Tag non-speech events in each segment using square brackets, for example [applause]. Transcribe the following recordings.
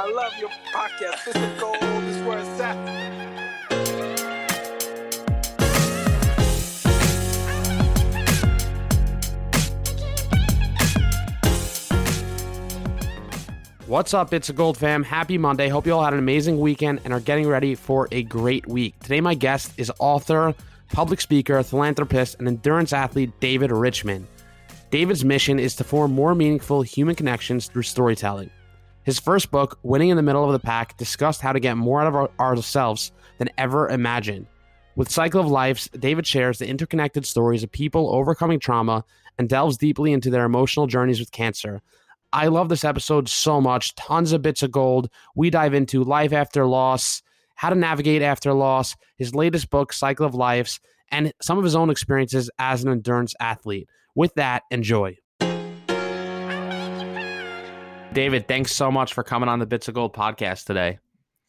I love your podcast. This is gold. Is where it's at. What's up? It's a Gold fam. Happy Monday. Hope you all had an amazing weekend and are getting ready for a great week. Today, my guest is author, public speaker, philanthropist, and endurance athlete David Richman. David's mission is to form more meaningful human connections through storytelling. His first book, Winning in the Middle of the Pack, discussed how to get more out of our, ourselves than ever imagined. With Cycle of Lives, David shares the interconnected stories of people overcoming trauma and delves deeply into their emotional journeys with cancer. I love this episode so much. Tons of bits of gold. We dive into life after loss, how to navigate after loss, his latest book, Cycle of Lives, and some of his own experiences as an endurance athlete. With that, enjoy. David, thanks so much for coming on the Bits of Gold podcast today.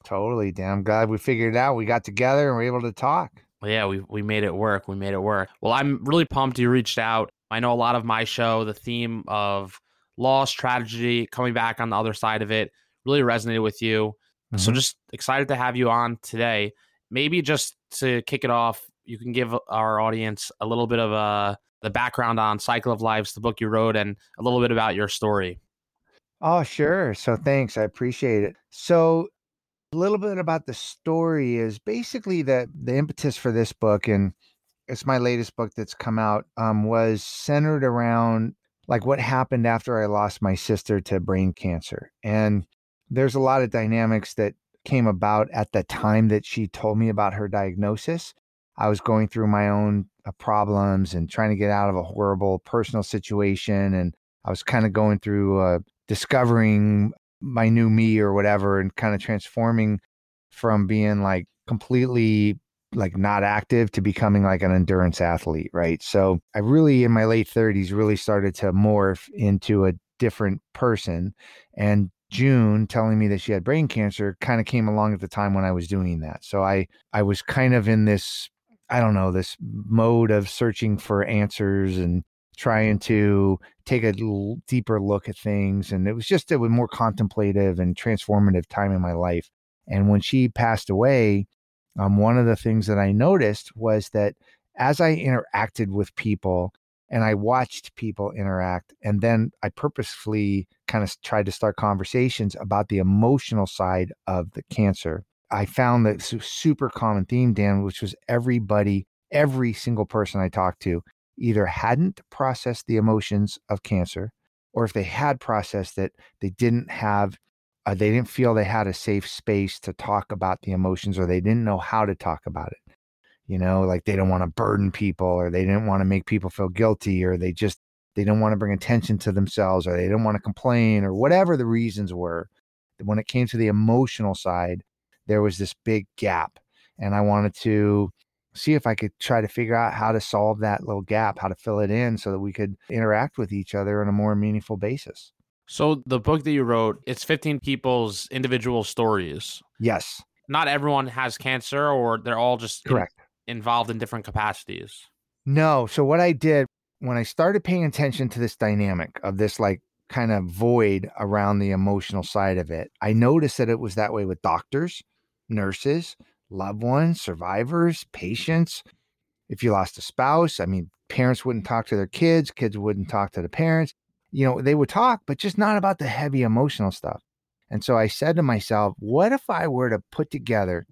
Totally. Damn glad we figured it out. We got together and we're able to talk. Yeah, we we made it work. We made it work. Well, I'm really pumped you reached out. I know a lot of my show, the theme of loss, tragedy, coming back on the other side of it, really resonated with you. So Mhm. just excited to have you on today. Maybe just to kick it off, you can give our audience a little bit of a the background on Cycle of Lives, the book you wrote, and a little bit about your story. Oh, sure. So thanks. I appreciate it. So a little bit about the story is basically that the impetus for this book and it's my latest book that's come out um, was centered around like what happened after I lost my sister to brain cancer. And there's a lot of dynamics that came about at the time that she told me about her diagnosis. I was going through my own uh, problems and trying to get out of a horrible personal situation. And I was kind of going through uh, discovering my new me or whatever and kind of transforming from being like completely like not active to becoming like an endurance athlete, right? So I really in my late 30s really started to morph into a different person and June telling me that she had brain cancer kind of came along at the time when I was doing that. So I I was kind of in this I don't know, this mode of searching for answers and trying to take a deeper look at things and it was just a more contemplative and transformative time in my life. And when she passed away, um, one of the things that I noticed was that as I interacted with people and I watched people interact, and then I purposefully kind of tried to start conversations about the emotional side of the cancer. I found that super common theme, Dan, which was everybody, every single person I talked to either hadn't processed the emotions of cancer, or if they had processed it, they didn't have uh, they didn't feel they had a safe space to talk about the emotions or they didn't know how to talk about it. You know like they don't want to burden people or they didn't want to make people feel guilty or they just they don't want to bring attention to themselves or they don't want to complain or whatever the reasons were when it came to the emotional side there was this big gap. And i wanted to see if i could try to figure out how to solve that little gap how to fill it in so that we could interact with each other on a more meaningful basis So the book that you wrote, it's 15 people's individual stories. yes Not everyone has cancer or they're all just in- correct involved in different capacities. No. So what I did when I started paying attention to this dynamic of this like kind of void around the emotional side of it, I noticed that it was that way with doctors, nurses, loved ones, survivors, patients. If you lost a spouse, I mean, parents wouldn't talk to their kids, kids wouldn't talk to the parents. You know, they would talk, but just not about the heavy emotional stuff. And so I said to myself, what if I were to put together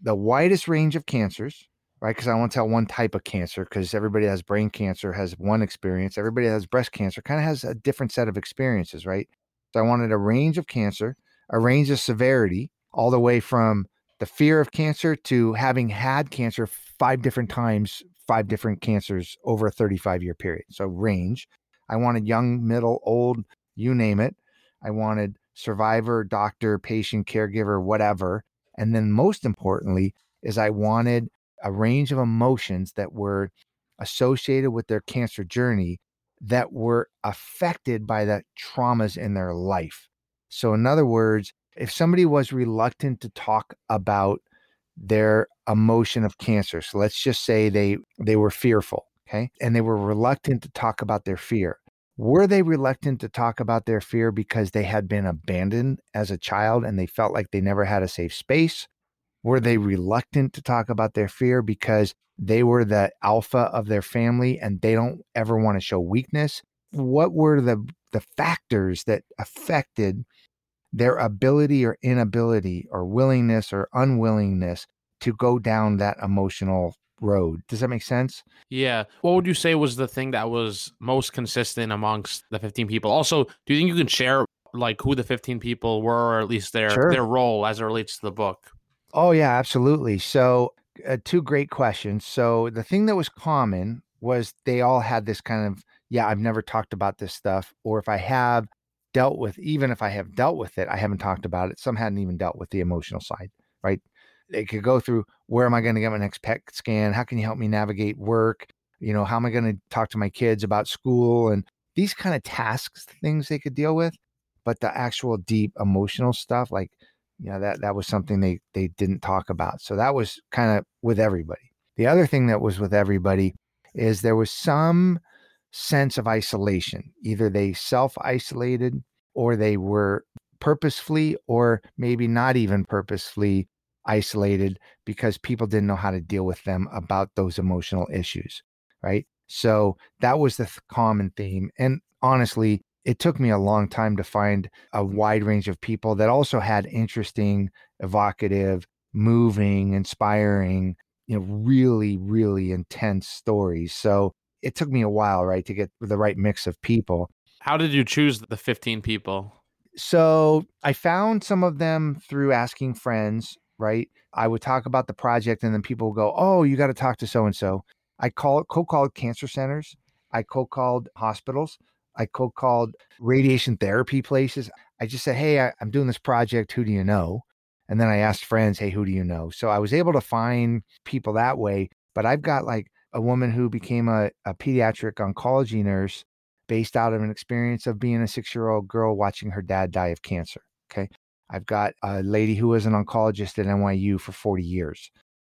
the widest range of cancers, right? Because I want to tell one type of cancer because everybody has brain cancer has one experience. Everybody has breast cancer kind of has a different set of experiences, right? So I wanted a range of cancer, a range of severity, all the way from the fear of cancer to having had cancer five different times, five different cancers over a 35 year period. So range. I wanted young, middle, old, you name it. I wanted survivor, doctor, patient, caregiver, whatever. And then most importantly is I wanted a range of emotions that were associated with their cancer journey that were affected by the traumas in their life. So, in other words, if somebody was reluctant to talk about their emotion of cancer, so let's just say they they were fearful, okay, and they were reluctant to talk about their fear. Were they reluctant to talk about their fear because they had been abandoned as a child and they felt like they never had a safe space? Were they reluctant to talk about their fear because they were the alpha of their family and they don't ever want to show weakness? What were the the factors that affected their ability or inability or willingness or unwillingness to go down that emotional road. Does that make sense? Yeah. What would you say was the thing that was most consistent amongst the 15 people? Also, do you think you can share like who the 15 people were or at least their Sure. their role as it relates to the book? Oh, yeah, absolutely. So, uh, two great questions. So, the thing that was common was they all had this kind of, yeah, I've never talked about this stuff. Or if I have dealt with, even if I have dealt with it, I haven't talked about it. Some hadn't even dealt with the emotional side, right? They could go through where am I going to get my next PET scan? How can you help me navigate work? You know, how am I going to talk to my kids about school and these kind of tasks, things they could deal with. But the actual deep emotional stuff, like, you know, that that was something they they didn't talk about. So that was kind of with everybody. The other thing that was with everybody is there was some sense of isolation. Either they self-isolated or they were purposefully or maybe not even purposefully isolated because people didn't know how to deal with them about those emotional issues, right? So that was the th- common theme. And honestly, it took me a long time to find a wide range of people that also had interesting, evocative, moving, inspiring, you know, really, really intense stories. So it took me a while, right, to get the right mix of people. How did you choose the 15 people? So I found some of them through asking friends, right? I would talk about the project and then people would go, Oh, you got to talk to so and so. I call co called cancer centers. I co called hospitals. I co called radiation therapy places. I just said, Hey, I, I'm doing this project. Who do you know? And then I asked friends, Hey, who do you know? So I was able to find people that way. But I've got like a woman who became a, a pediatric oncology nurse based out of an experience of being a six year old girl watching her dad die of cancer. Okay. I've got a lady who was an oncologist at NYU for 40 years.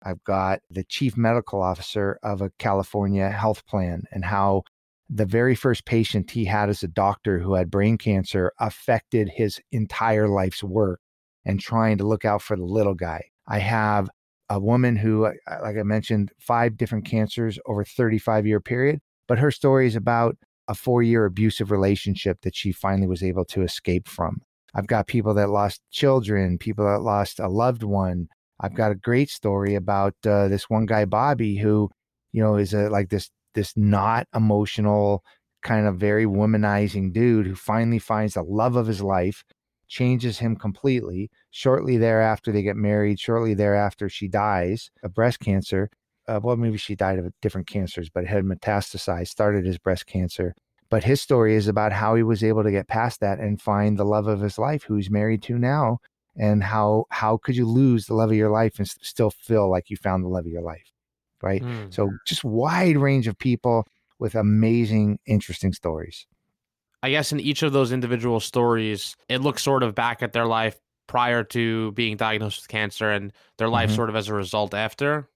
I've got the chief medical officer of a California health plan and how the very first patient he had as a doctor who had brain cancer affected his entire life's work and trying to look out for the little guy. I have a woman who, uh, like I mentioned, five different cancers over 35 year period, but her story is about a four year abusive relationship that she finally was able to escape from. I've got people that lost children, people that lost a loved one. I've got a great story about uh, this one guy, Bobby, who, you know, is a, like this this not emotional, kind of very womanizing dude who finally finds the love of his life, changes him completely. Shortly thereafter, they get married. Shortly thereafter, she dies of breast cancer. Uh, well, maybe she died of different cancers, but it had metastasized, started as breast cancer. But his story is about how he was able to get past that and find the love of his life, who he's married to now, and how how could you lose the love of your life and still feel like you found the love of your life, right? Mm. So just wide range of people with amazing, interesting stories. I guess in each of those individual stories, it looks sort of back at their life prior to being diagnosed with cancer and their life Mhm. sort of as a result after.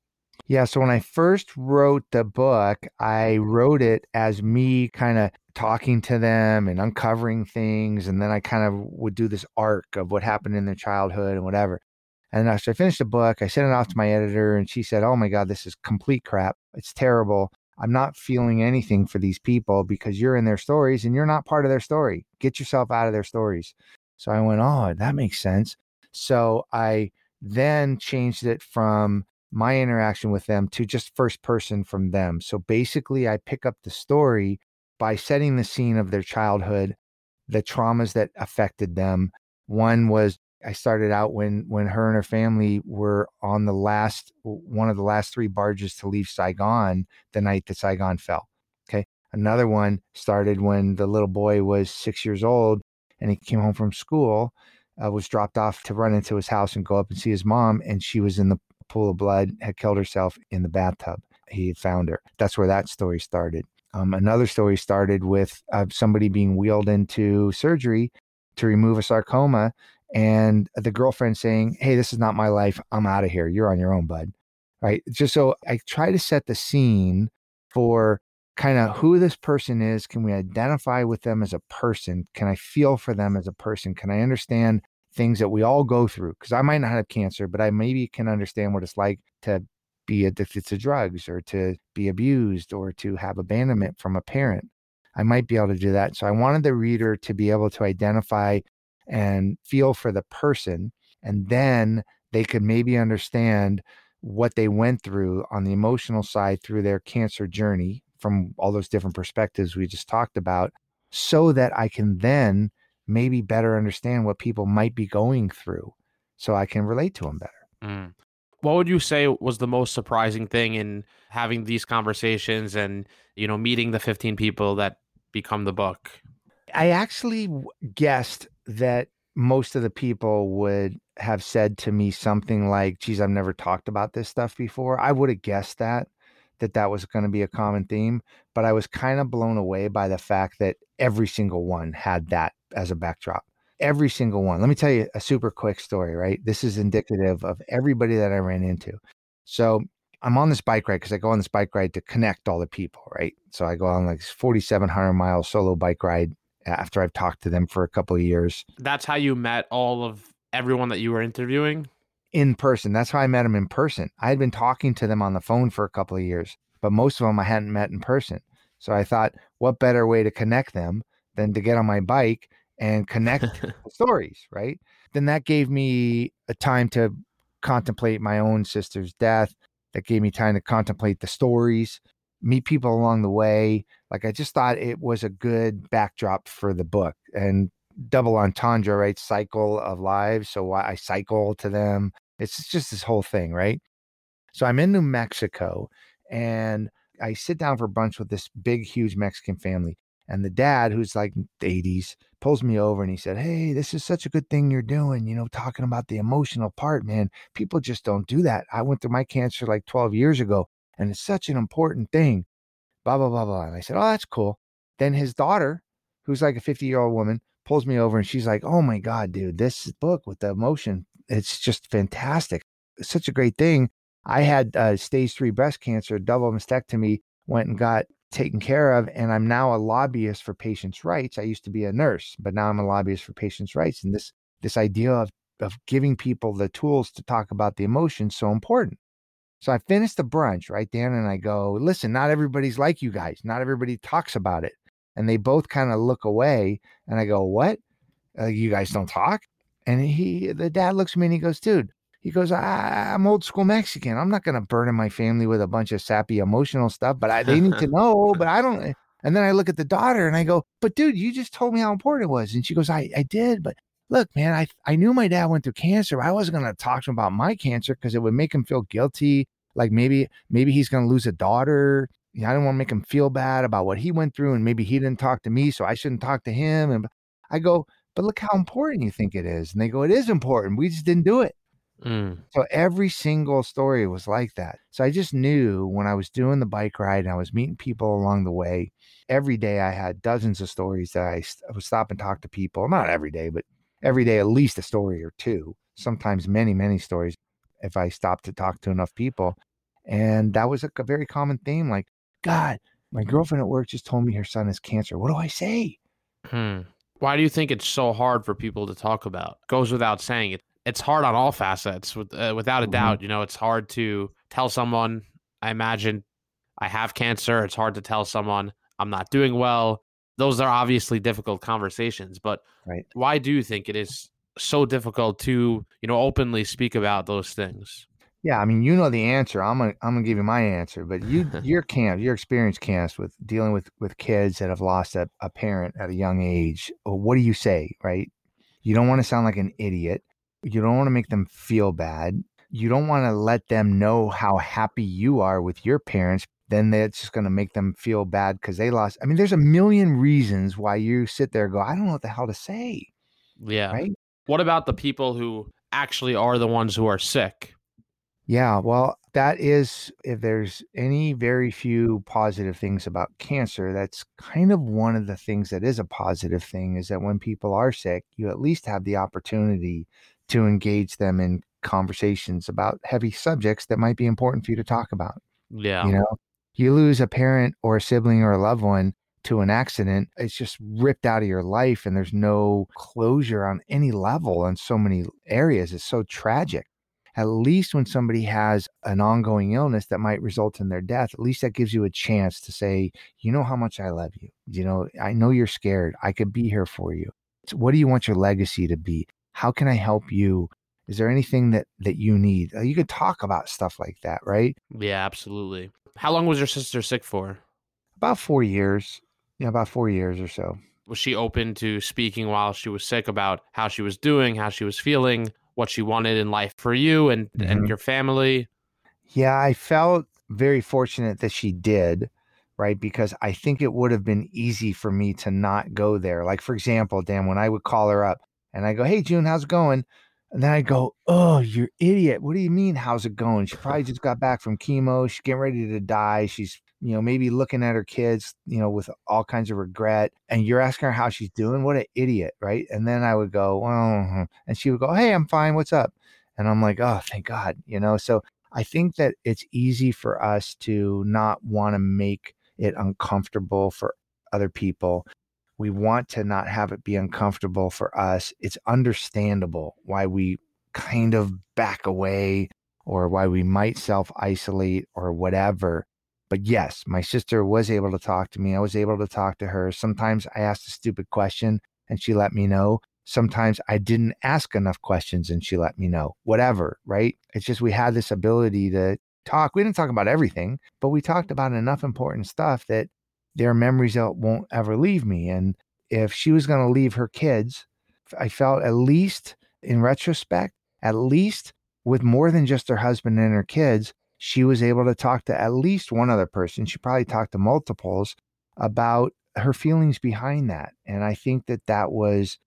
Yeah. So when I first wrote the book, I wrote it as me kind of talking to them and uncovering things. And then I kind of would do this arc of what happened in their childhood and whatever. And after I finished the book, I sent it off to my editor and she said, Oh my God, this is complete crap. It's terrible. I'm not feeling anything for these people because you're in their stories and you're not part of their story. Get yourself out of their stories. So I went, Oh, that makes sense. So I then changed it from my interaction with them to just first person from them. So basically, I pick up the story by setting the scene of their childhood, the traumas that affected them. One was I started out when when her and her family were on the last one of the last three barges to leave Saigon the night that Saigon fell. Okay. Another one started when the little boy was six years old and he came home from school, uh, was dropped off to run into his house and go up and see his mom, and she was in the pool of blood, had killed herself in the bathtub. He had found her. That's where that story started. Um, another story started with uh, somebody being wheeled into surgery to remove a sarcoma, and the girlfriend saying, "Hey, this is not my life. I'm out of here. You're on your own, bud." Right? Just so I try to set the scene for kind of who this person is. Can we identify with them as a person? Can I feel for them as a person? Can I understand things that we all go through? Because I might not have cancer, but I maybe can understand what it's like to be addicted to drugs or to be abused or to have abandonment from a parent. I might be able to do that. So I wanted the reader to be able to identify and feel for the person. And then they could maybe understand what they went through on the emotional side through their cancer journey from all those different perspectives we just talked about, so that I can then maybe better understand what people might be going through so I can relate to them better. Mm. What would you say was the most surprising thing in having these conversations and, you know, meeting the 15 people that become the book? I actually guessed that most of the people would have said to me something like, geez, I've never talked about this stuff before. I would have guessed that that that was going to be a common theme, but I was kind of blown away by the fact that every single one had that as a backdrop. Every single one. Let me tell you a super quick story, right? This is indicative of everybody that I ran into. So I'm on this bike ride because I go on this bike ride to connect all the people, right? So I go on like 4,700 mile solo bike ride after I've talked to them for a couple of years. That's how you met all of everyone that you were interviewing? In person. That's how I met them in person. I had been talking to them on the phone for a couple of years, but most of them I hadn't met in person. So I thought, what better way to connect them than to get on my bike and connect [laughs] stories, right? Then that gave me a time to contemplate my own sister's death. That gave me time to contemplate the stories, meet people along the way. Like I just thought it was a good backdrop for the book and double entendre, right? Cycle of lives. So I cycle to them. It's just this whole thing, right? So I'm in New Mexico and I sit down for brunch with this big, huge Mexican family. And the dad, who's like 80s, pulls me over and he said, Hey, this is such a good thing you're doing, you know, talking about the emotional part, man. People just don't do that. I went through my cancer like 12 years ago, and it's such an important thing. Blah, blah, blah, blah. And I said, Oh, that's cool. Then his daughter, who's like a 50 year old woman, pulls me over and she's like, Oh my God, dude, this book with the emotion, it's just fantastic. It's such a great thing. I had uh, stage three breast cancer, double mastectomy, went and got taken care of and i'm now a lobbyist for patients rights i used to be a nurse but now i'm a lobbyist for patients rights and this this idea of of giving people the tools to talk about the emotions so important so i finished the brunch right dan and i go listen not everybody's like you guys not everybody talks about it and they both kind of look away and i go what uh, you guys don't talk and he the dad looks at me and he goes dude he goes, I, am old school Mexican. I'm not going to burden my family with a bunch of sappy emotional stuff, but I, they need to know. But I don't. [laughs] And then I look at the daughter and I go, but dude, you just told me how important it was. And she goes, I, I did. But look, man, I, I knew my dad went through cancer. I wasn't going to talk to him about my cancer because it would make him feel guilty. Like maybe, maybe he's going to lose a daughter. You know, I don't want to make him feel bad about what he went through. And maybe he didn't talk to me. So I shouldn't talk to him. And I go, but look how important you think it is. And they go, it is important. We just didn't do it. Mm. So every single story was like that. So I just knew when I was doing the bike ride and I was meeting people along the way, every day I had dozens of stories that I, I would stop and talk to people. Not every day, but every day at least a story or two, sometimes many, many stories if I stopped to talk to enough people. And that was a, a very common theme like, God, my girlfriend at work just told me her son has cancer. What do I say? Hmm. Why do you think it's so hard for people to talk about? Goes without saying it it's hard on all facets with, uh, without a mm-hmm. doubt you know it's hard to tell someone i imagine i have cancer it's hard to tell someone i'm not doing well those are obviously difficult conversations but right. why do you think it is so difficult to you know openly speak about those things yeah i mean you know the answer i'm gonna i'm gonna give you my answer but you [laughs] your camp your experience camps with dealing with with kids that have lost a, a parent at a young age uh, what do you say right you don't want to sound like an idiot you don't want to make them feel bad. You don't want to let them know how happy you are with your parents then that's just going to make them feel bad because they lost. I mean, there's a million reasons why you sit there and go, I don't know what the hell to say. Yeah. Right. What about the people who actually are the ones who are sick? Yeah, well, that is, if there's any very few positive things about cancer, that's kind of one of the things that is a positive thing is that when people are sick, you at least have the opportunity to engage them in conversations about heavy subjects that might be important for you to talk about. Yeah. You know, you lose a parent or a sibling or a loved one to an accident, it's just ripped out of your life and there's no closure on any level in so many areas. It's so tragic. At least when somebody has an ongoing illness that might result in their death, at least that gives you a chance to say, you know how much I love you. You know, I know you're scared. I could be here for you. So what do you want your legacy to be? How can I help you? Is there anything that that you need? Uh, You could talk about stuff like that, right? Yeah, absolutely. How long was your sister sick for? About four years. Yeah, about four years or so. Was she open to speaking while she was sick about how she was doing, how she was feeling, what she wanted in life for you and and Mhm. your family? Yeah, I felt very fortunate that she did, right? Because I think it would have been easy for me to not go there. Like, for example, Dan, when I would call her up and I go, Hey, June, how's it going? And then I go, Oh, you're idiot. What do you mean, how's it going? She probably just got back from chemo. She's getting ready to die. She's, you know, maybe looking at her kids, you know, with all kinds of regret. And you're asking her how she's doing. What an idiot, right? And then I would go, Well, and she would go, Hey, I'm fine. What's up? And I'm like, Oh, thank God, you know? So I think that it's easy for us to not want to make it uncomfortable for other people. We want to not have it be uncomfortable for us. It's understandable why we kind of back away or why we might self isolate or whatever. But yes, my sister was able to talk to me. I was able to talk to her. Sometimes I asked a stupid question and she let me know. Sometimes I didn't ask enough questions and she let me know. Whatever, right? It's just we had this ability to talk. We didn't talk about everything, but we talked about enough important stuff that there are memories won't ever leave me. And if she was going to leave her kids, I felt at least in retrospect, at least with more than just her husband and her kids, she was able to talk to at least one other person. She probably talked to multiples about her feelings behind that. And I think that that was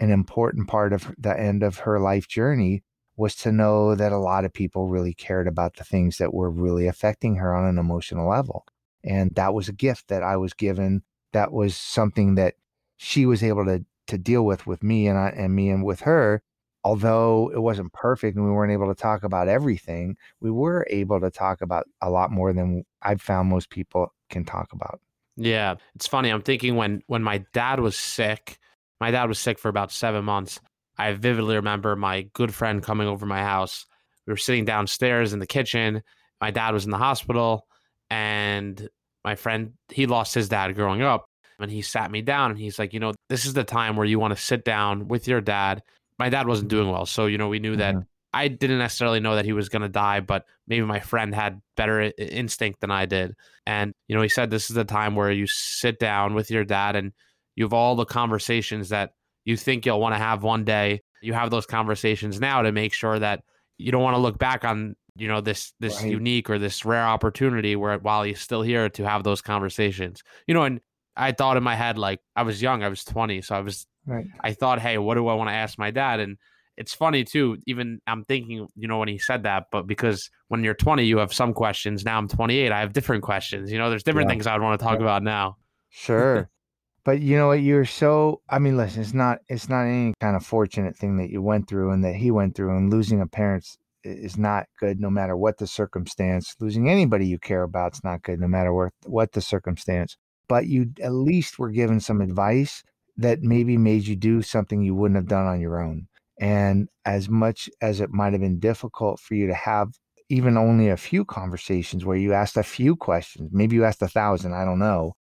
an important part of the end of her life journey was to know that a lot of people really cared about the things that were really affecting her on an emotional level. And that was a gift that I was given. That was something that she was able to to deal with with me and I and me and with her. Although it wasn't perfect and we weren't able to talk about everything, we were able to talk about a lot more than I've found most people can talk about. Yeah, it's funny. I'm thinking when when my dad was sick, my dad was sick for about seven months. I vividly remember my good friend coming over my house. We were sitting downstairs in the kitchen. My dad was in the hospital, and my friend he lost his dad growing up, and he sat me down and he's like, you know, this is the time where you want to sit down with your dad. My dad wasn't doing well, so you know we knew that Mhm. I didn't necessarily know that he was going to die, but maybe my friend had better i- instinct than I did. And, you know, he said this is the time where you sit down with your dad and you have all the conversations that you think you'll want to have one day. You have those conversations now to make sure that you don't want to look back on, you know, this this Right. unique or this rare opportunity where while he's still here to have those conversations. You know, and I thought in my head like I was young, I was 20, so I was Right. I thought, hey, what do I want to ask my dad? And it's funny too. Even I'm thinking, you know, when he said that, but because when you're 20, you have some questions. Now I'm 28, I have different questions. You know, there's different Yeah. things I'd want to talk Yeah. about now. Sure. [laughs] but you know what? You're so I mean, listen, it's not it's not any kind of fortunate thing that you went through and that he went through and losing a parent is not good no matter what the circumstance. Losing anybody you care about is not good no matter what the circumstance. But you at least were given some advice that maybe made you do something you wouldn't have done on your own. And as much as it might have been difficult for you to have even only a few conversations where you asked a few questions, maybe you asked a thousand, I don't know.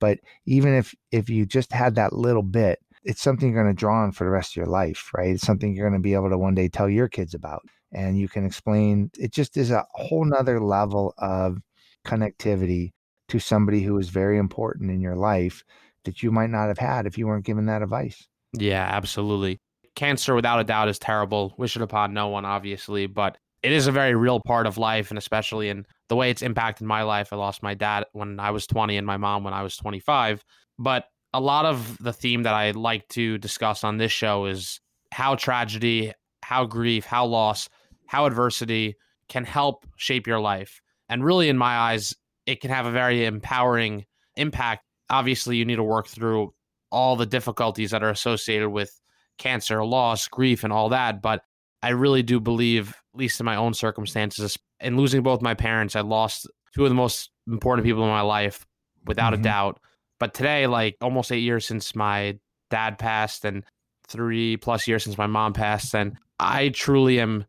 But even if if you just had that little bit, it's something you're going to draw on for the rest of your life, right? It's something you're going to be able to one day tell your kids about. And you can explain it just is a whole nother level of connectivity to somebody who is very important in your life that you might not have had if you weren't given that advice. Yeah, absolutely. Cancer, without a doubt, is terrible. Wish it upon no one, obviously, but it is a very real part of life, and especially in the way it's impacted my life. I lost my dad when I was 20 and my mom when I was 25. But a lot of the theme that I like to discuss on this show is how tragedy, how grief, how loss, how adversity can help shape your life. And really, in my eyes, it can have a very empowering impact. Obviously, you need to work through all the difficulties that are associated with cancer, loss, grief, and all that. But I really do believe, at least in my own circumstances, in losing both my parents, I lost two of the most important people in my life without mm-hmm. a doubt. But today, like almost eight years since my dad passed and three plus years since my mom passed, and I truly am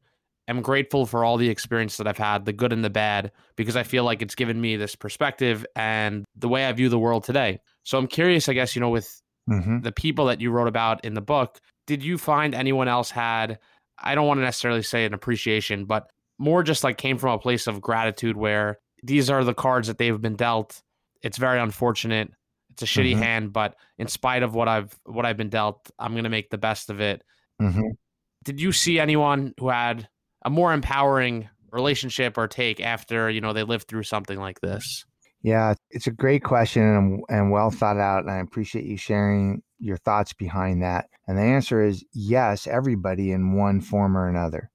am grateful for all the experience that I've had, the good and the bad, because I feel like it's given me this perspective and the way I view the world today. So I'm curious, I guess, you know, with mm-hmm. the people that you wrote about in the book, did you find anyone else had, I don't want to necessarily say an appreciation, but more just like came from a place of gratitude where these are the cards that they've been dealt. It's very unfortunate. It's a shitty mm-hmm. hand, but in spite of what I've what I've been dealt, I'm gonna make the best of it. Mm-hmm. Did you see anyone who had a more empowering relationship or take after you know they lived through something like this? Yeah, it's a great question and, um, and well thought out, and I appreciate you sharing your thoughts behind that. And the answer is yes, everybody in one form or another.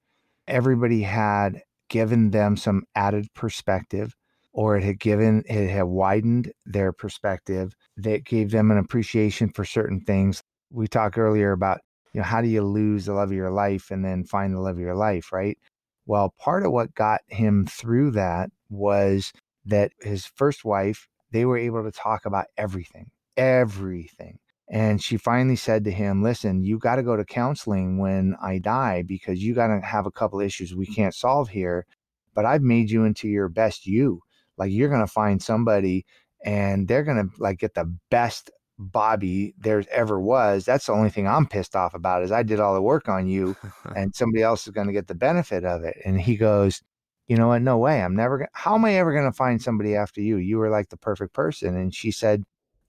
Everybody had given them some added perspective or it had given it had widened their perspective that gave them an appreciation for certain things we talked earlier about you know how do you lose the love of your life and then find the love of your life right? Well part of what got him through that was that his first wife they were able to talk about everything everything. And she finally said to him listen you got to go to counseling when i die because you got to have a couple issues we can't solve here but i've made you into your best you. Like you're gonna find somebody and they're gonna like get the best Bobby there ever was. That's the only thing I'm pissed off about is I did all the work on you [laughs] and somebody else is gonna get the benefit of it. And he goes, you know what? No way. I'm never gonna how am I ever gonna find somebody after you? You were like the perfect person. And she said,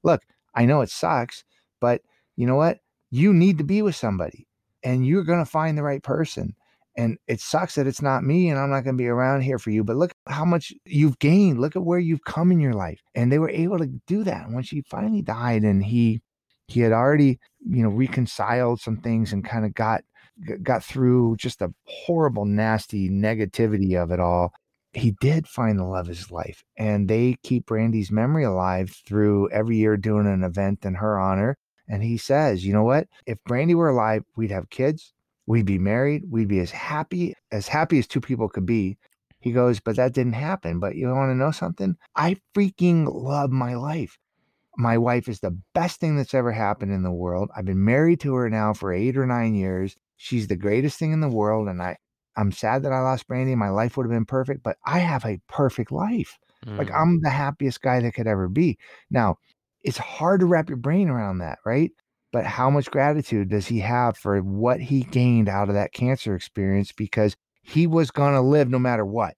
Look, I know it sucks, but you know what? You need to be with somebody and you're gonna find the right person. And it sucks that it's not me and I'm not going to be around here for you. But look how much you've gained. Look at where you've come in your life. And they were able to do that. And when she finally died and he he had already, you know, reconciled some things and kind of got got through just the horrible, nasty negativity of it all. He did find the love of his life. And they keep Brandy's memory alive through every year doing an event in her honor. And he says, you know what? If Brandy were alive, we'd have kids, We'd be married. We'd be as happy, as happy as two people could be. He goes, but that didn't happen. But you want to know something? I freaking love my life. My wife is the best thing that's ever happened in the world. I've been married to her now for eight or nine years. She's the greatest thing in the world. And I, I'm sad that I lost Brandy. My life would have been perfect, but I have a perfect life. Mm. Like I'm the happiest guy that could ever be. Now, it's hard to wrap your brain around that, right? But how much gratitude does he have for what he gained out of that cancer experience because he was going to live no matter what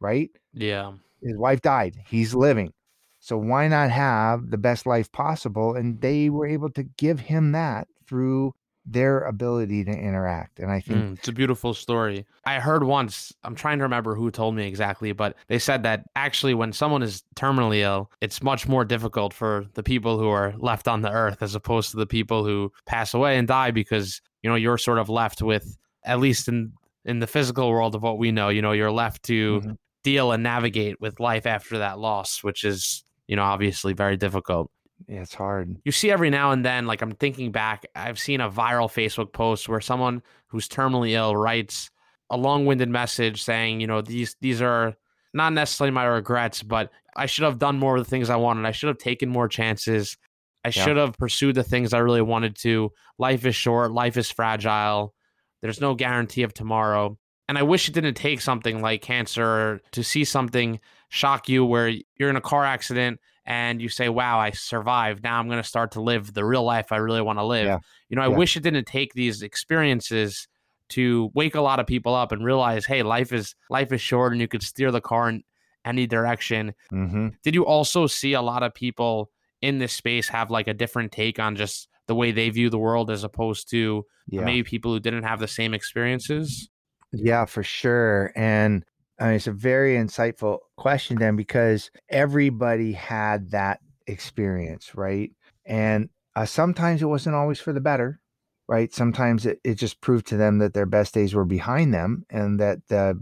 right? Yeah. His wife died he's living. So why not have the best life possible? And they were able to give him that through their ability to interact. And I think mm, it's a beautiful story. I heard once, I'm trying to remember who told me exactly, but they said that actually when someone is terminally ill, it's much more difficult for the people who are left on the earth as opposed to the people who pass away and die because, you know, you're sort of left with at least in in the physical world of what we know, you know, you're left to mm-hmm. deal and navigate with life after that loss, which is, you know, obviously very difficult. Yeah, it's hard. You see every now and then, like I'm thinking back, I've seen a viral Facebook post where someone who's terminally ill writes a long-winded message saying, you know, these these are not necessarily my regrets, but I should have done more of the things I wanted. I should have taken more chances. I yeah. should have pursued the things I really wanted to. Life is short, life is fragile. There's no guarantee of tomorrow. And I wish it didn't take something like cancer to see something shock you where you're in a car accident and you say, wow, I survived. Now I'm going to start to live the real life I really want to live. Yeah. You know, I yeah. wish it didn't take these experiences to wake a lot of people up and realize, hey, life is life is short and you could steer the car in any direction. Mm-hmm. Did you also see a lot of people in this space have like a different take on just the way they view the world as opposed to yeah. maybe people who didn't have the same experiences? Yeah, for sure. And I mean, it's a very insightful question, then, because everybody had that experience, right? And uh, sometimes it wasn't always for the better, right? Sometimes it, it just proved to them that their best days were behind them and that the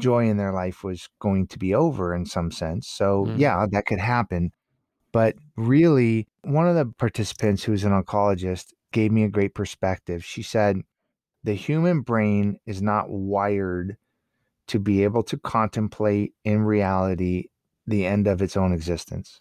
joy in their life was going to be over in some sense. So, Mm. yeah, that could happen. But really, one of the participants who's an oncologist gave me a great perspective. She said, the human brain is not wired to be able to contemplate in reality the end of its own existence.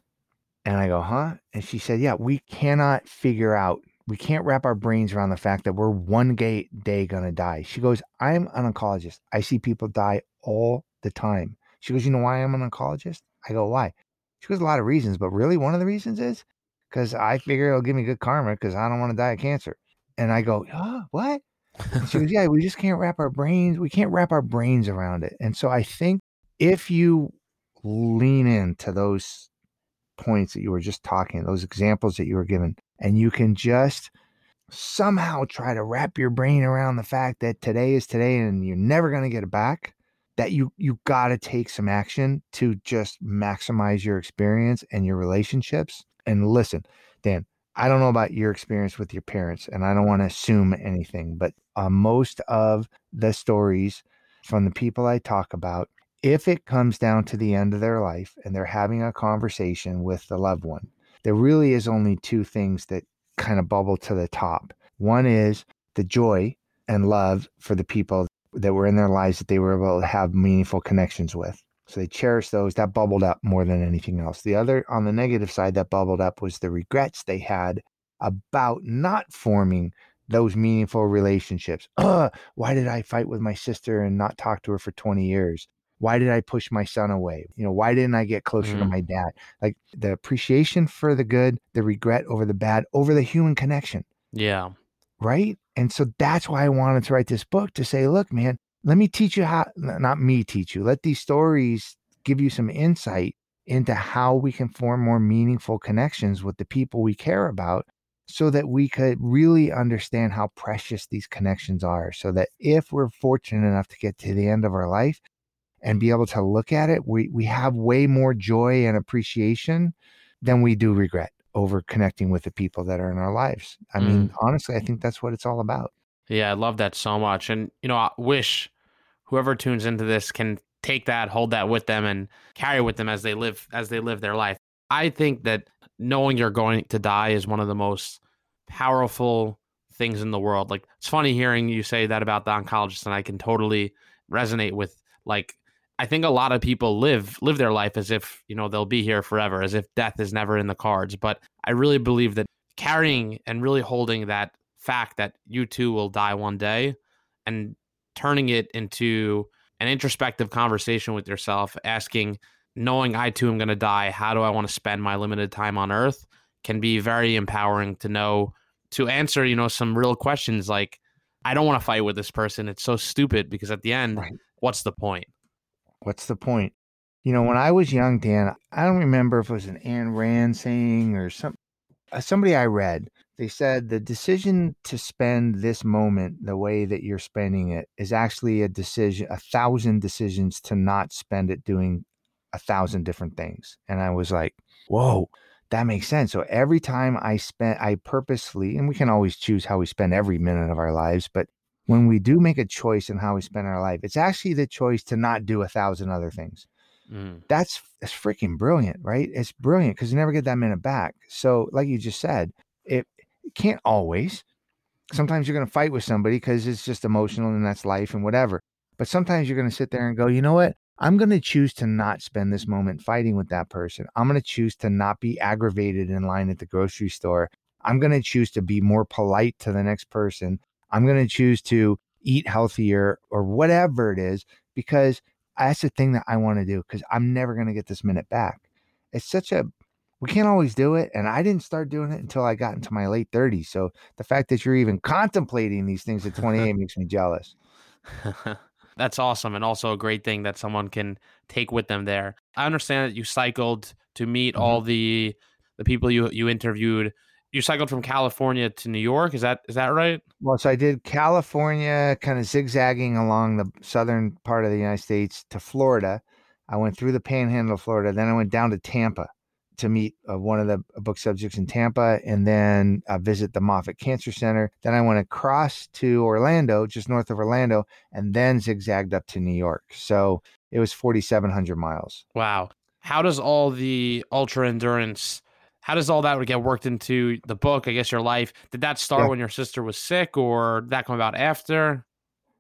And I go, huh? And she said, yeah, we cannot figure out, we can't wrap our brains around the fact that we're one day, day to die. She goes, I'm an oncologist. I see people die all the time. She goes, you know why I'm an oncologist? I go, why? She goes, a lot of reasons, but really one of the reasons is because I figure it'll give me good karma because I don't want to die of cancer. And I go, oh, what? She goes, yeah, we just can't wrap our brains, we can't wrap our brains around it. And so I think if you lean into those points that you were just talking, those examples that you were given, and you can just somehow try to wrap your brain around the fact that today is today and you're never going to get it back, that you you got to take some action to just maximize your experience and your relationships. And listen, Dan, I don't know about your experience with your parents, and I don't want to assume anything, but uh, most of the stories from the people I talk about, if it comes down to the end of their life and they're having a conversation with the loved one, there really is only two things that kind of bubble to the top. One is the joy and love for the people that were in their lives that they were able to have meaningful connections with. So they cherish those. That bubbled up more than anything else. The other, on the negative side, that bubbled up was the regrets they had about not forming those meaningful relationships. Ugh, [clears throat] why did I fight with my sister and not talk to her for 20 years? Why did I push my son away? You know, why didn't I get closer to Mm. my dad? Like the appreciation for the good, the regret over the bad, over the human connection Yeah. right? And so that's why I wanted to write this book to say, look, man, let me teach you how, not me teach you, let these stories give you some insight into how we can form more meaningful connections with the people we care about so that we could really understand how precious these connections are. So that if we're fortunate enough to get to the end of our life and be able to look at it, we, we have way more joy and appreciation than we do regret over connecting with the people that are in our lives. I mean, mm. honestly, I think that's what it's all about. Yeah, I love that so much. And, you know, I wish whoever tunes into this can take that, hold that with them and carry with them as they live as they live their life. I think that knowing you're going to die is one of the most powerful things in the world. Like it's funny hearing you say that about the oncologist and I can totally resonate with like I think a lot of people live live their life as if, you know, they'll be here forever, as if death is never in the cards, but I really believe that carrying and really holding that fact that you too will die one day and turning it into an introspective conversation with yourself, asking, knowing I too am going to die, how do I want to spend my limited time on earth can be very empowering to know, to answer, you know, some real questions like, I don't want to fight with this person. It's so stupid because at the end, Right. what's the point? What's the point? You know, when I was young, Dan, I don't remember if it was an Ayn Rand saying or some uh, somebody I read. They said the decision to spend this moment the way that you're spending it is actually a decision, a thousand decisions to not spend it doing a thousand different things. And I was like, whoa, that makes sense. So every time I spent, I purposely, and we can always choose how we spend every minute of our lives, but when we do make a choice in how we spend our life, it's actually the choice to not do a thousand other things. Mm, That's that's freaking brilliant, right? It's brilliant because you never get that minute back. So, like you just said, it can't always. Sometimes you're going to fight with somebody because it's just emotional and that's life and whatever. But sometimes you're going to sit there and go, you know what? I'm going to choose to not spend this moment fighting with that person. I'm going to choose to not be aggravated in line at the grocery store. I'm going to choose to be more polite to the next person. I'm going to choose to eat healthier or whatever it is because that's the thing that I want to do because I'm never going to get this minute back. It's such a, we can't always do it. And I didn't start doing it until I got into my late 30s. So the fact that you're even contemplating these things at 28 makes me jealous. [laughs] That's awesome. And also a great thing that someone can take with them there. I understand that you cycled to meet Mhm. all the the people you you interviewed. you cycled from California to New York. Is that is that right? Well, so I did California, kind of zigzagging along the southern part of the United States to Florida. I went through the Panhandle of Florida, then I went down to Tampa to meet uh, one of the book subjects in Tampa, and then uh, visit the Moffitt Cancer Center. Then I went across to Orlando, just north of Orlando, and then zigzagged up to New York. So it was 4,700 miles. Wow. How does all the ultra endurance? How does all that get worked into the book? I guess your life. Did that start Yeah. when your sister was sick, or did that come about after?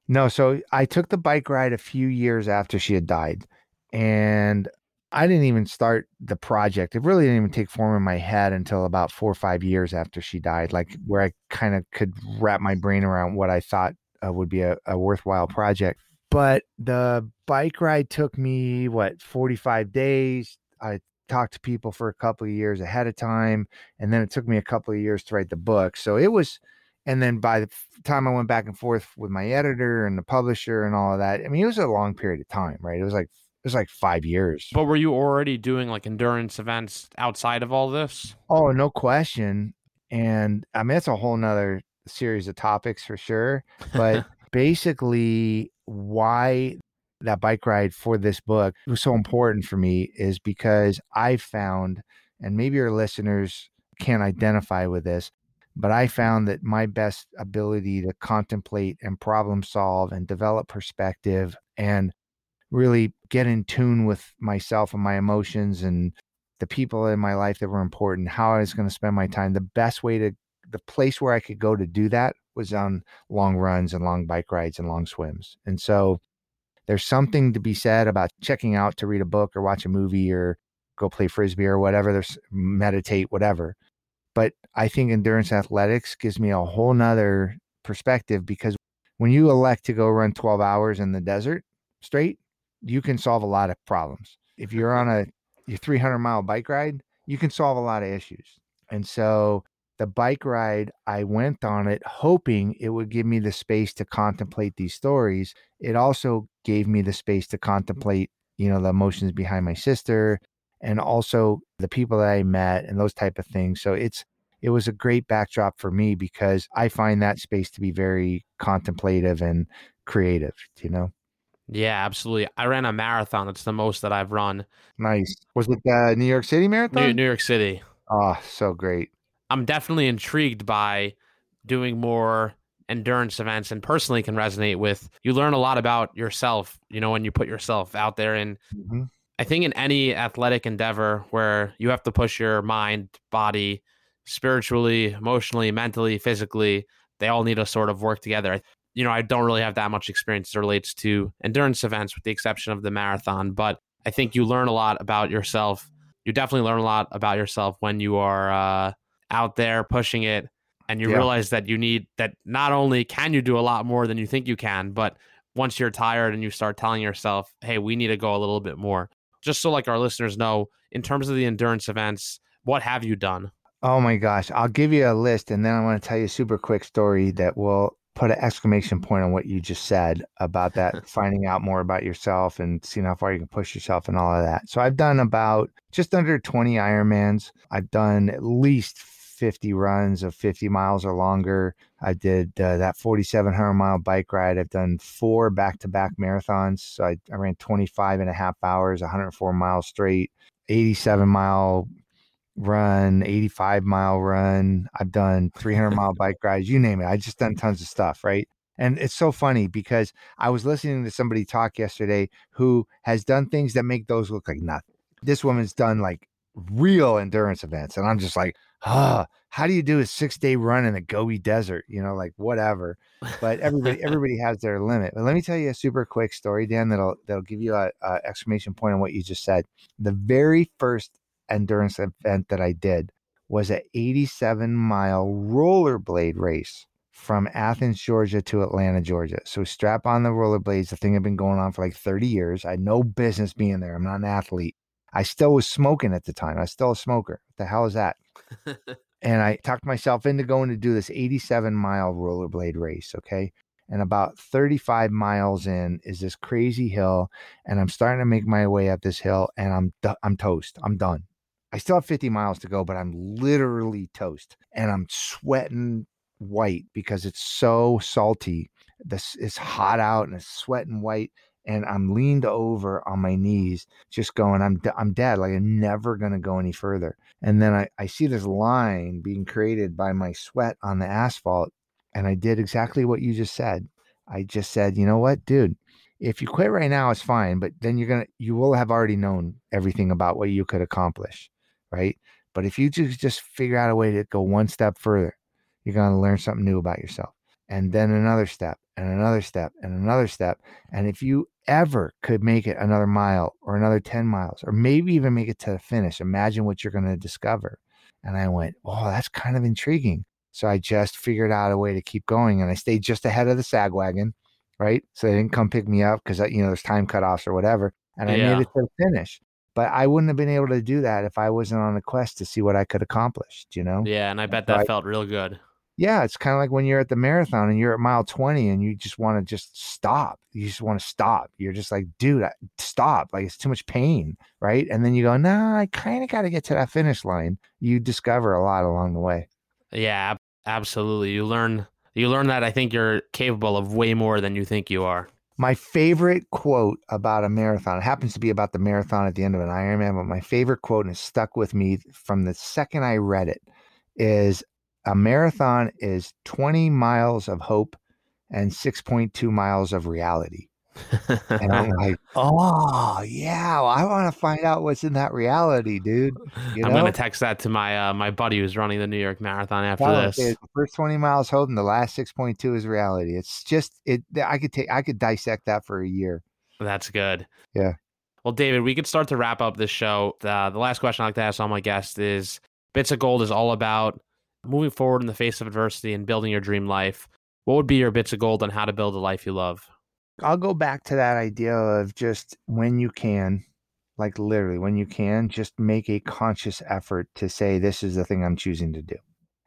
No, so I took the bike ride a few years after she had died, and I didn't even start the project. It really didn't even take form in my head until about four or five years after she died, like where I kind of could wrap my brain around what I thought uh, would be a, a worthwhile project. But the bike ride took me, what, 45 days. I talked to people for a couple of years ahead of time, and then it took me a couple of years to write the book. So it was, and then by the time I went back and forth with my editor and the publisher and all of that, I mean, it was a long period of time, right? It was like was like five years. But were you already doing like endurance events outside of all this? Oh, no question. And I mean, it's a whole nother series of topics for sure. But [laughs] basically, why that bike ride for this book was so important for me is because I found, and maybe your listeners can't identify with this, but I found that my best ability to contemplate and problem solve and develop perspective and really get in tune with myself and my emotions and the people in my life that were important, how I was going to spend my time. The best way to, the place where I could go to do that was on long runs and long bike rides and long swims. And so there's something to be said about checking out to read a book or watch a movie or go play frisbee or whatever, there's meditate, whatever. But I think endurance athletics gives me a whole nother perspective because when you elect to go run 12 hours in the desert straight, you can solve a lot of problems. If you're on a your 300 mile bike ride, you can solve a lot of issues. And so the bike ride, I went on it hoping it would give me the space to contemplate these stories. It also gave me the space to contemplate, you know, the emotions behind my sister and also the people that I met and those type of things. So it's it was a great backdrop for me because I find that space to be very contemplative and creative, you know. Yeah, absolutely. I ran a marathon. That's the most that I've run. Nice. Was it the New York City Marathon? New, New York City. Oh, so great. I'm definitely intrigued by doing more endurance events and personally can resonate with you learn a lot about yourself, you know, when you put yourself out there and hmm I think in any athletic endeavor where you have to push your mind, body, spiritually, emotionally, mentally, physically, they all need to sort of work together. You know, I don't really have that much experience as it relates to endurance events with the exception of the marathon, but I think you learn a lot about yourself. You definitely learn a lot about yourself when you are uh, out there pushing it and you Yeah. realize that you need that not only can you do a lot more than you think you can, but once you're tired and you start telling yourself, hey, we need to go a little bit more. Just so like our listeners know, in terms of the endurance events, what have you done? Oh my gosh. I'll give you a list and then I want to tell you a super quick story that will put an exclamation point on what you just said about that [laughs] finding out more about yourself and seeing how far you can push yourself and all of that. So I've done about just under 20 Ironmans. I've done at least 50 runs of 50 miles or longer. I did uh, that 4,700 mile bike ride. I've done four back to back marathons. So I, I ran 25 and a half hours, 104 miles straight, 87 mile run, 85 mile run. I've done 300 mile [laughs] bike rides, you name it. I just done tons of stuff, right? And it's so funny because I was listening to somebody talk yesterday who has done things that make those look like nothing. This woman's done like real endurance events. And I'm just like, ah, how do you do a six day run in the Gobi Desert? You know, like whatever. But everybody, [laughs] everybody has their limit. But let me tell you a super quick story, Dan, that'll that'll give you a, a exclamation point on what you just said. The very first endurance event that I did was an 87 mile rollerblade race from Athens, Georgia to Atlanta, Georgia. So strap on the rollerblades. The thing had been going on for like 30 years. I had no business being there. I'm not an athlete. I still was smoking at the time. I was still a smoker. What the hell is that? [laughs] and I talked myself into going to do this 87 mile rollerblade race. Okay. And about 35 miles in is this crazy hill. And I'm starting to make my way up this hill and I'm, I'm toast. I'm done. I still have 50 miles to go, but I'm literally toast and I'm sweating white because it's so salty. This is hot out and it's sweating white. And I'm leaned over on my knees, just going, I'm, I'm dead. Like I'm never going to go any further. And then I, I see this line being created by my sweat on the asphalt. And I did exactly what you just said. I just said, you know what, dude, if you quit right now, it's fine, but then you're going to, you will have already known everything about what you could accomplish. Right. But if you just, just figure out a way to go one step further, you're going to learn something new about yourself. And then another step and another step and another step. And if you ever could make it another mile or another 10 miles, or maybe even make it to the finish, imagine what you're going to discover. And I went, oh, that's kind of intriguing. So I just figured out a way to keep going and I stayed just ahead of the sag wagon, right? So they didn't come pick me up because, uh, you know, there's time cutoffs or whatever. And I Yeah. made it to the finish. But I wouldn't have been able to do that if I wasn't on a quest to see what I could accomplish, you know? Yeah, and I bet that I- felt real good. Yeah, it's kind of like when you're at the marathon and you're at mile 20 and you just want to just stop. You just want to stop. You're just like, dude, stop. Like it's too much pain. Right. And then you go, nah, I kind of got to get to that finish line. You discover a lot along the way. Yeah, absolutely. You learn you learn that I think you're capable of way more than you think you are. My favorite quote about a marathon it happens to be about the marathon at the end of an Ironman, but my favorite quote and it stuck with me from the second I read it is a marathon is 20 miles of hope and 6.2 miles of reality. And I'm like, [laughs] oh yeah, well, I want to find out what's in that reality, dude. You I'm gonna text that to my uh, my buddy who's running the New York Marathon after 'em, this. "Okay, the first 20 miles hope and the last 6.2 is reality. It's just it. I could take, I could dissect that for a year. That's good. Yeah. Well, David, we could start to wrap up this show. Uh, the last question I like to ask all my guests is: Bits of Gold is all about moving forward in the face of adversity and building your dream life. What would be your bits of gold on how to build a life you love? I'll go back to that idea of just when you can, like literally when you can, just make a conscious effort to say, this is the thing I'm choosing to do.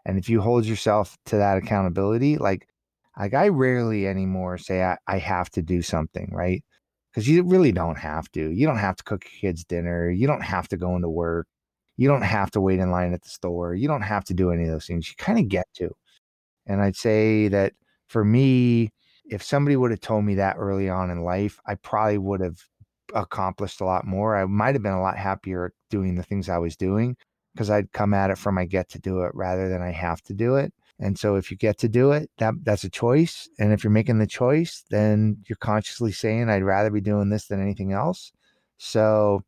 And if you hold yourself to that accountability, like, like I rarely anymore say I, I have to do something, right? Because you really don't have to. You don't have to cook your kids dinner. You don't have to go into work. You don't have to wait in line at the store. You don't have to do any of those things. You kind of get to. And I'd say that for me, if somebody would have told me that early on in life, I probably would have accomplished a lot more. I might have been a lot happier doing the things I was doing because I'd come at it from I get to do it rather than I have to do it. And so if you get to do it, that that's a choice. And if you're making the choice, then you're consciously saying I'd rather be doing this than anything else. So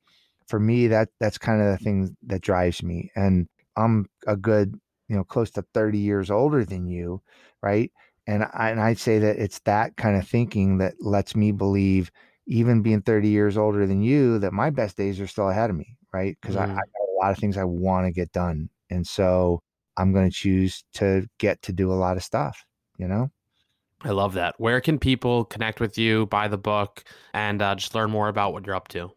for me, that that's kind of the thing that drives me. And I'm a good, you know, close to 30 years older than you, right? And I, and I'd say that it's that kind of thinking that lets me believe, even being 30 years older than you, that my best days are still ahead of me, right? Because I, I Mm. got a lot of things I want to get done. And so I'm going to choose to get to do a lot of stuff, you know? I love that. Where can people connect with you, buy the book, and uh, just learn more about what you're up to?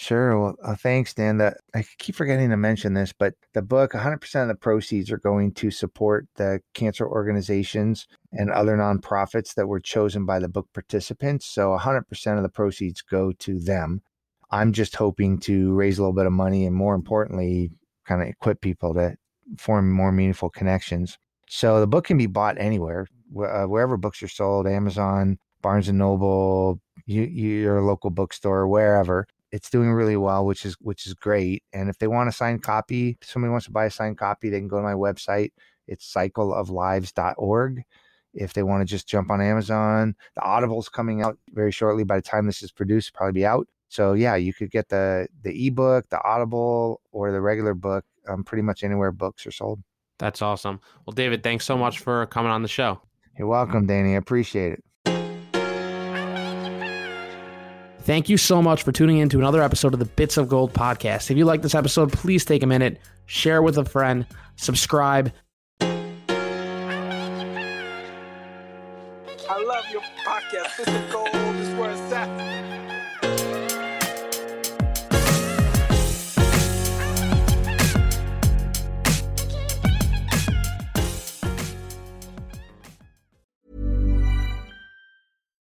Sure. Well, uh, thanks, Dan. The, I keep forgetting to mention this, but the book, 100% of the proceeds are going to support the cancer organizations and other nonprofits that were chosen by the book participants. So 100% of the proceeds go to them. I'm just hoping to raise a little bit of money and, more importantly, kind of equip people to form more meaningful connections. So the book can be bought anywhere, wh- uh, wherever books are sold, Amazon, Barnes and Noble, you, your local bookstore, wherever it's doing really well, which is which is great. And if they want a signed copy, somebody wants to buy a signed copy, they can go to my website. It's cycleoflives.org. If they want to just jump on Amazon, the Audible's coming out very shortly. By the time this is produced, it'll probably be out. So yeah, you could get the the ebook, the Audible, or the regular book, um, pretty much anywhere books are sold. That's awesome. Well, David, thanks so much for coming on the show. You're welcome, Danny. I appreciate it. Thank you so much for tuning in to another episode of the Bits of Gold podcast. If you like this episode, please take a minute, share with a friend, subscribe. I love your podcast. This is gold.